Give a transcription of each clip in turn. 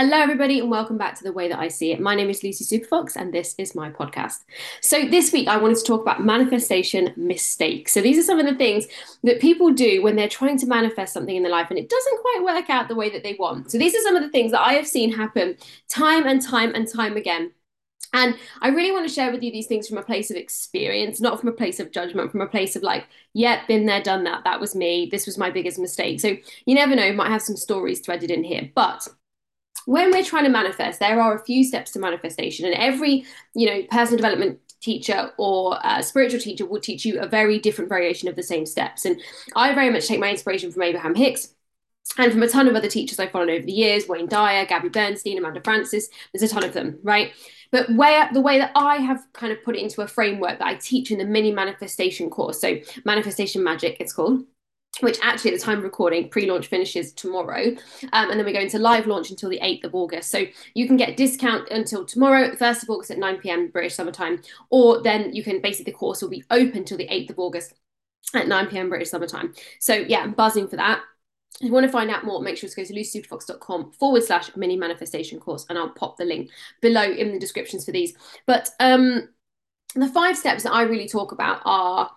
Hello, everybody, and welcome back to The Way That I See It. My name is Lucy Superfox, and this is my podcast. So, this week I wanted to talk about manifestation mistakes. So, these are some of the things that people do when they're trying to manifest something in their life and it doesn't quite work out the way that they want. So, these are some of the things that I have seen happen time and time and time again. And I really want to share with you these things from a place of experience, not from a place of judgment, from a place of like, yeah, been there, done that. That was me. This was my biggest mistake. So you never know, might have some stories threaded in here. But when we're trying to manifest, there are a few steps to manifestation, and every you know personal development teacher or uh, spiritual teacher will teach you a very different variation of the same steps. And I very much take my inspiration from Abraham Hicks and from a ton of other teachers I've followed over the years, Wayne Dyer, Gabby Bernstein, Amanda Frances, there's a ton of them, right? But the way that I have kind of put it into a framework that I teach in the mini manifestation course, so manifestation magic, it's called which actually at the time of recording pre-launch finishes tomorrow um, and then we go into live launch until the 8th of august so you can get discount until tomorrow the 1st of august at 9 p.m british summertime or then you can basically the course will be open till the 8th of august at 9 p.m british summertime so yeah i'm buzzing for that if you want to find out more, make sure to go to lucysuperfox.com forward slash mini manifestation course, and I'll pop the link below in the descriptions for these. But um, the five steps that I really talk about are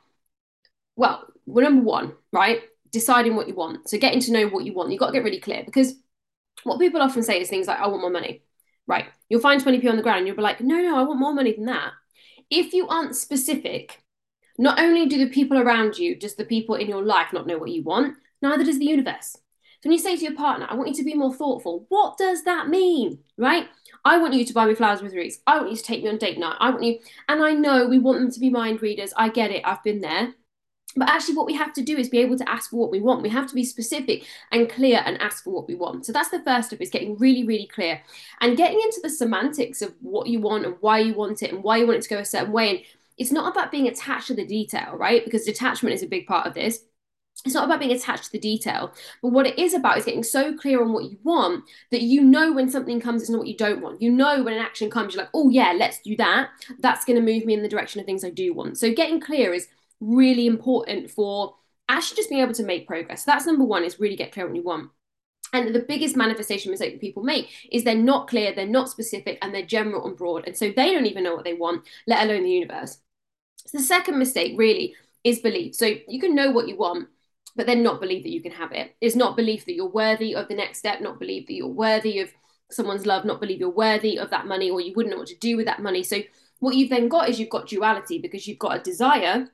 well, well, number one, right? Deciding what you want. So getting to know what you want. You've got to get really clear because what people often say is things like, I want more money. Right. You'll find 20p on the ground you'll be like, no, no, I want more money than that. If you aren't specific, not only do the people around you, does the people in your life not know what you want, neither does the universe. So when you say to your partner, I want you to be more thoughtful, what does that mean? Right? I want you to buy me flowers with roots. I want you to take me on date night. I want you, and I know we want them to be mind readers. I get it. I've been there. But actually, what we have to do is be able to ask for what we want. We have to be specific and clear and ask for what we want. So that's the first step is getting really, really clear and getting into the semantics of what you want and why you want it and why you want it to go a certain way. And it's not about being attached to the detail, right? Because detachment is a big part of this it's not about being attached to the detail, but what it is about is getting so clear on what you want that you know when something comes, it's not what you don't want. You know when an action comes, you're like, oh yeah, let's do that. That's going to move me in the direction of things I do want. So getting clear is really important for actually just being able to make progress. So that's number one is really get clear what you want. And the biggest manifestation mistake that people make is they're not clear, they're not specific, and they're general and broad. And so they don't even know what they want, let alone the universe. So the second mistake really is belief. So you can know what you want, but then not believe that you can have it. Is not belief that you're worthy of the next step, not believe that you're worthy of someone's love, not believe you're worthy of that money, or you wouldn't know what to do with that money. So what you've then got is you've got duality because you've got a desire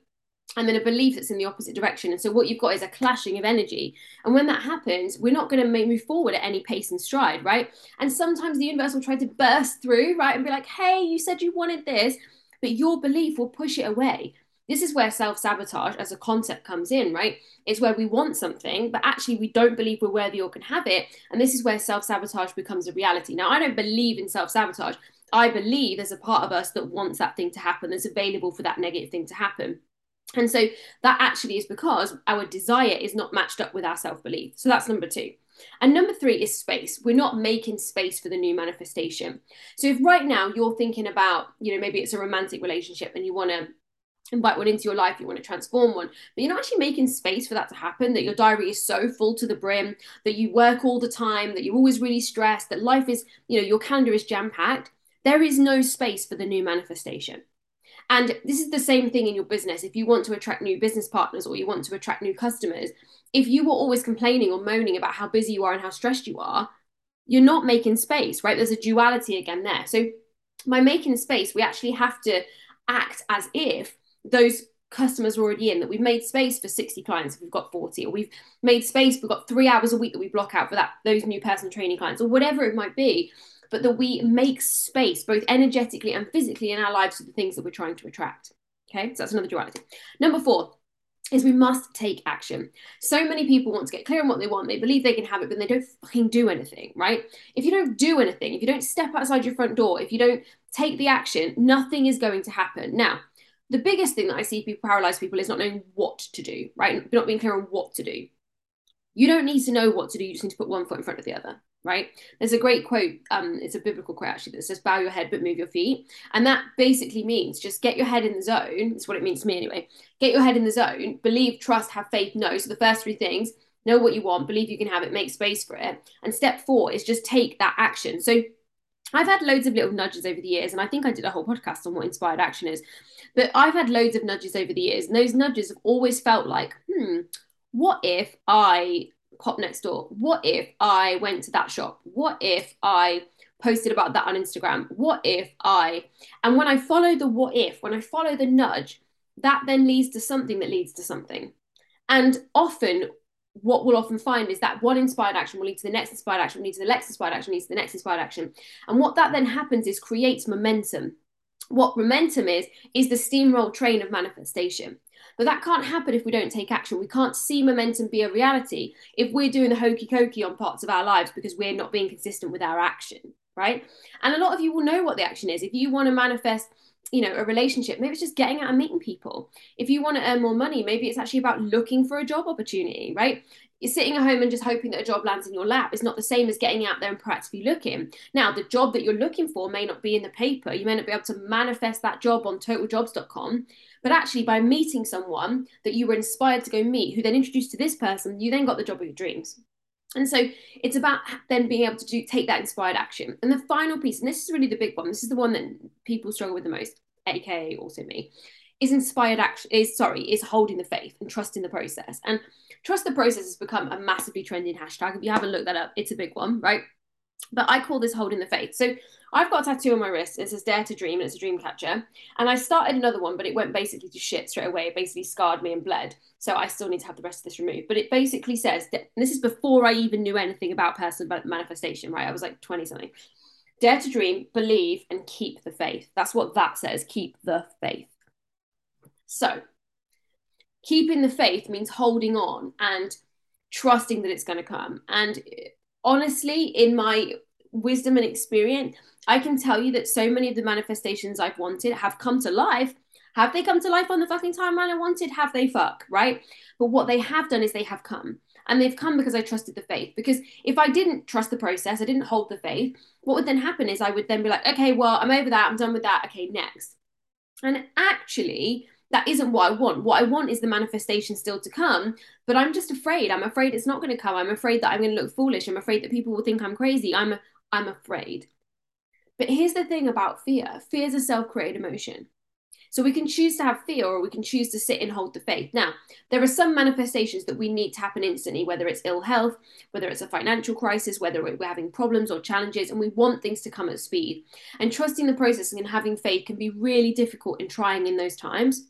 and then a belief that's in the opposite direction. And so what you've got is a clashing of energy. And when that happens, we're not going to move forward at any pace and stride, right? And sometimes the universe will try to burst through, right? And be like, hey, you said you wanted this, but your belief will push it away. This is where self sabotage as a concept comes in, right? It's where we want something, but actually we don't believe we're worthy or can have it. And this is where self sabotage becomes a reality. Now, I don't believe in self sabotage. I believe there's a part of us that wants that thing to happen, that's available for that negative thing to happen. And so that actually is because our desire is not matched up with our self belief. So that's number two. And number three is space. We're not making space for the new manifestation. So if right now you're thinking about, you know, maybe it's a romantic relationship and you want to invite one into your life, you want to transform one, but you're not actually making space for that to happen, that your diary is so full to the brim, that you work all the time, that you're always really stressed, that life is, you know, your calendar is jam packed, there is no space for the new manifestation. And this is the same thing in your business. If you want to attract new business partners or you want to attract new customers, if you were always complaining or moaning about how busy you are and how stressed you are, you're not making space, right? There's a duality again there. So by making space, we actually have to act as if those customers are already in that we've made space for 60 clients if we've got 40 or we've made space we've got three hours a week that we block out for that those new personal training clients or whatever it might be but that we make space both energetically and physically in our lives for the things that we're trying to attract okay so that's another duality number four is we must take action. So many people want to get clear on what they want. They believe they can have it, but they don't fucking do anything, right? If you don't do anything, if you don't step outside your front door, if you don't take the action, nothing is going to happen. Now, the biggest thing that I see people paralyze people is not knowing what to do, right? Not being clear on what to do. You don't need to know what to do, you just need to put one foot in front of the other, right? There's a great quote, um, it's a biblical quote actually that says, bow your head but move your feet. And that basically means just get your head in the zone. That's what it means to me anyway. Get your head in the zone, believe, trust, have faith, know. So the first three things, know what you want, believe you can have it, make space for it. And step four is just take that action. So I've had loads of little nudges over the years, and I think I did a whole podcast on what inspired action is. But I've had loads of nudges over the years, and those nudges have always felt like, hmm, what if I pop next door? What if I went to that shop? What if I posted about that on Instagram? What if I? And when I follow the what if, when I follow the nudge, that then leads to something that leads to something. And often what we'll often find is that one inspired action will lead to the next inspired action, will lead to the next inspired action, leads to the next inspired action. And what that then happens is creates momentum. What momentum is, is the steamroll train of manifestation. But that can't happen if we don't take action. We can't see momentum be a reality if we're doing the hokey cokey on parts of our lives because we're not being consistent with our action, right? And a lot of you will know what the action is. If you want to manifest you know a relationship maybe it's just getting out and meeting people if you want to earn more money maybe it's actually about looking for a job opportunity right you're sitting at home and just hoping that a job lands in your lap. Is not the same as getting out there and practically looking. Now the job that you're looking for may not be in the paper. You may not be able to manifest that job on totaljobs.com but actually by meeting someone that you were inspired to go meet who then introduced to this person you then got the job of your dreams. And so it's about then being able to do take that inspired action. And the final piece, and this is really the big one, this is the one that people struggle with the most, aka also me, is inspired action is sorry, is holding the faith and trusting the process. And trust the process has become a massively trending hashtag. If you haven't looked that up, it's a big one, right? But I call this holding the faith. So I've got a tattoo on my wrist. It says Dare to Dream, and it's a dream catcher. And I started another one, but it went basically to shit straight away. It basically scarred me and bled. So I still need to have the rest of this removed. But it basically says, that, this is before I even knew anything about personal manifestation, right? I was like 20 something. Dare to dream, believe, and keep the faith. That's what that says. Keep the faith. So, keeping the faith means holding on and trusting that it's going to come. And honestly, in my wisdom and experience, I can tell you that so many of the manifestations I've wanted have come to life. Have they come to life on the fucking timeline I wanted? Have they fuck, right? But what they have done is they have come. And they've come because I trusted the faith. Because if I didn't trust the process, I didn't hold the faith, what would then happen is I would then be like, okay, well, I'm over that. I'm done with that. Okay, next. And actually, that isn't what I want. What I want is the manifestation still to come, but I'm just afraid. I'm afraid it's not going to come. I'm afraid that I'm going to look foolish. I'm afraid that people will think I'm crazy. I'm I'm afraid. But here's the thing about fear. Fear is a self-created emotion. So we can choose to have fear or we can choose to sit and hold the faith. Now, there are some manifestations that we need to happen instantly, whether it's ill health, whether it's a financial crisis, whether we're having problems or challenges, and we want things to come at speed. And trusting the process and having faith can be really difficult and trying in those times.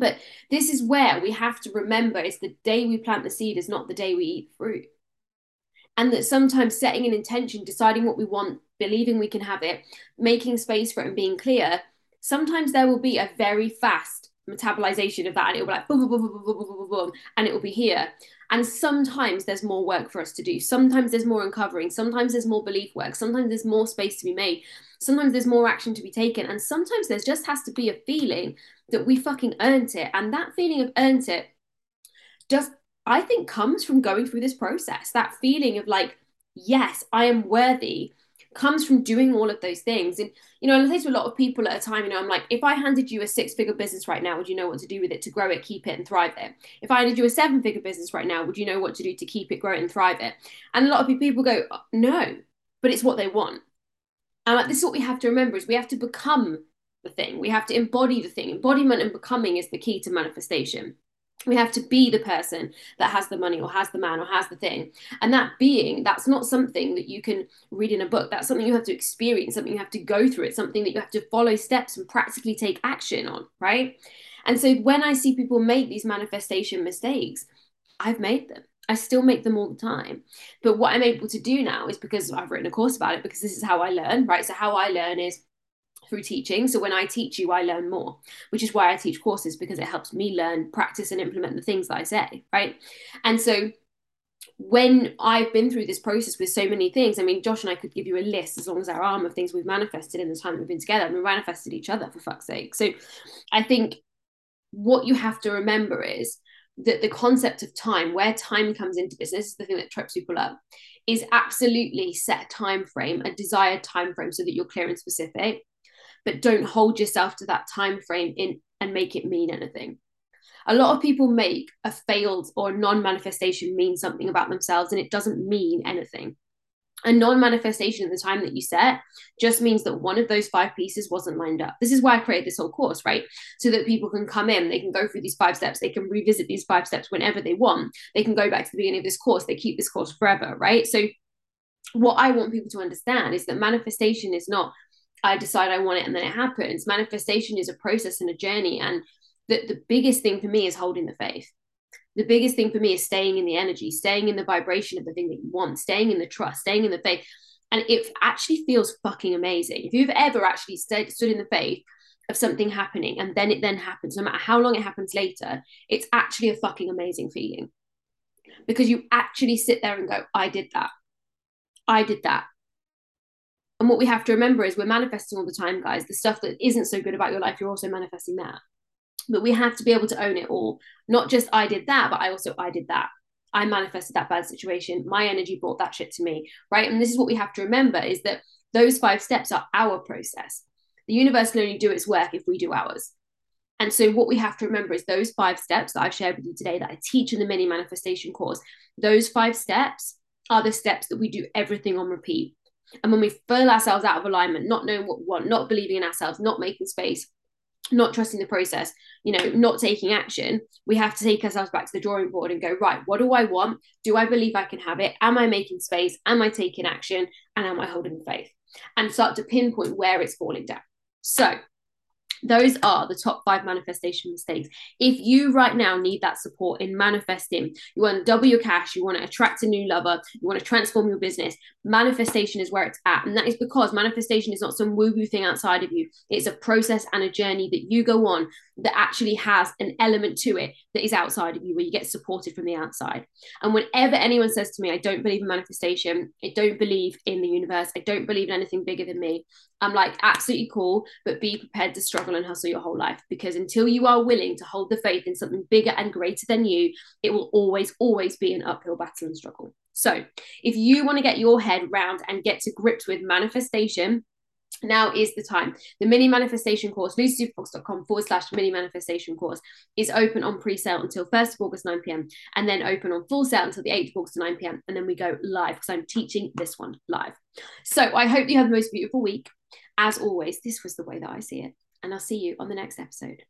But this is where we have to remember it's the day we plant the seed is not the day we eat fruit. And that sometimes setting an intention, deciding what we want, believing we can have it, making space for it and being clear, sometimes there will be a very fast metabolization of that and it will be like boom, boom, boom, boom, boom, boom, boom, boom, and it will be here. And sometimes there's more work for us to do. Sometimes there's more uncovering. Sometimes there's more belief work. Sometimes there's more space to be made. Sometimes there's more action to be taken. And sometimes there just has to be a feeling that we fucking earned it. And that feeling of earned it just, I think, comes from going through this process. That feeling of like, yes, I am worthy comes from doing all of those things. And, you know, I say to a lot of people at a time, you know, I'm like, if I handed you a six figure business right now, would you know what to do with it to grow it, keep it, and thrive it? If I handed you a seven figure business right now, would you know what to do to keep it, grow it, and thrive it? And a lot of people go, uh, no, but it's what they want. And like, this is what we have to remember is we have to become the thing. We have to embody the thing. Embodiment and becoming is the key to manifestation. We have to be the person that has the money or has the man or has the thing. And that being, that's not something that you can read in a book. That's something you have to experience, something you have to go through. It's something that you have to follow steps and practically take action on, right? And so when I see people make these manifestation mistakes, I've made them. I still make them all the time. But what I'm able to do now is because I've written a course about it, because this is how I learn, right? So, how I learn is through teaching. So when I teach you, I learn more, which is why I teach courses because it helps me learn, practice, and implement the things that I say, right? And so when I've been through this process with so many things, I mean, Josh and I could give you a list as long as our arm of things we've manifested in the time that we've been together. And we manifested each other for fuck's sake. So I think what you have to remember is that the concept of time, where time comes into business, is the thing that trips people up, is absolutely set a time frame, a desired time frame, so that you're clear and specific but don't hold yourself to that time frame in and make it mean anything. A lot of people make a failed or non-manifestation mean something about themselves and it doesn't mean anything. A non-manifestation at the time that you set just means that one of those five pieces wasn't lined up. This is why i created this whole course right? So that people can come in they can go through these five steps they can revisit these five steps whenever they want. They can go back to the beginning of this course they keep this course forever right? So what i want people to understand is that manifestation is not i decide i want it and then it happens manifestation is a process and a journey and the, the biggest thing for me is holding the faith the biggest thing for me is staying in the energy, staying in the vibration of the thing that you want, staying in the trust, staying in the faith. And it actually feels fucking amazing. If you've ever actually stood, stood in the faith of something happening and then it then happens, no matter how long it happens later, it's actually a fucking amazing feeling. Because you actually sit there and go, I did that. I did that. And what we have to remember is we're manifesting all the time, guys. The stuff that isn't so good about your life, you're also manifesting that. But we have to be able to own it all. Not just i did that but i also i did that. I manifested that bad situation. My energy brought that shit to me right? And this is what we have to remember is that those five steps are our process. The universe can only do its work if we do ours. And so what we have to remember is those five steps that i've shared with you today that i teach in the mini manifestation course those five steps are the steps that we do everything on repeat and when we feel ourselves out of alignment not knowing what we want not believing in ourselves not making space not trusting the process, you know, not taking action, we have to take ourselves back to the drawing board and go, right, what do I want? Do I believe I can have it? Am I making space? Am I taking action? And am I holding faith? And start to pinpoint where it's falling down. So those are the top five manifestation mistakes. If you right now need that support in manifesting, you want to double your cash, you want to attract a new lover, you want to transform your business, manifestation is where it's at. And that is because manifestation is not some woo woo thing outside of you. It's a process and a journey that you go on that actually has an element to it that is outside of you, where you get supported from the outside. And whenever anyone says to me, I don't believe in manifestation, I don't believe in the universe, I don't believe in anything bigger than me, I'm like, absolutely cool, but be prepared to struggle and hustle your whole life because until you are willing to hold the faith in something bigger and greater than you, it will always, always be an uphill battle and struggle. So, if you want to get your head round and get to grips with manifestation, now is the time. The mini manifestation course, lucysuperfox.com forward slash mini manifestation course, is open on pre sale until 1st of August, 9 pm, and then open on full sale until the 8th of August, 9 pm. And then we go live because I'm teaching this one live. So I hope you have the most beautiful week. As always, this was the way that I see it. And I'll see you on the next episode.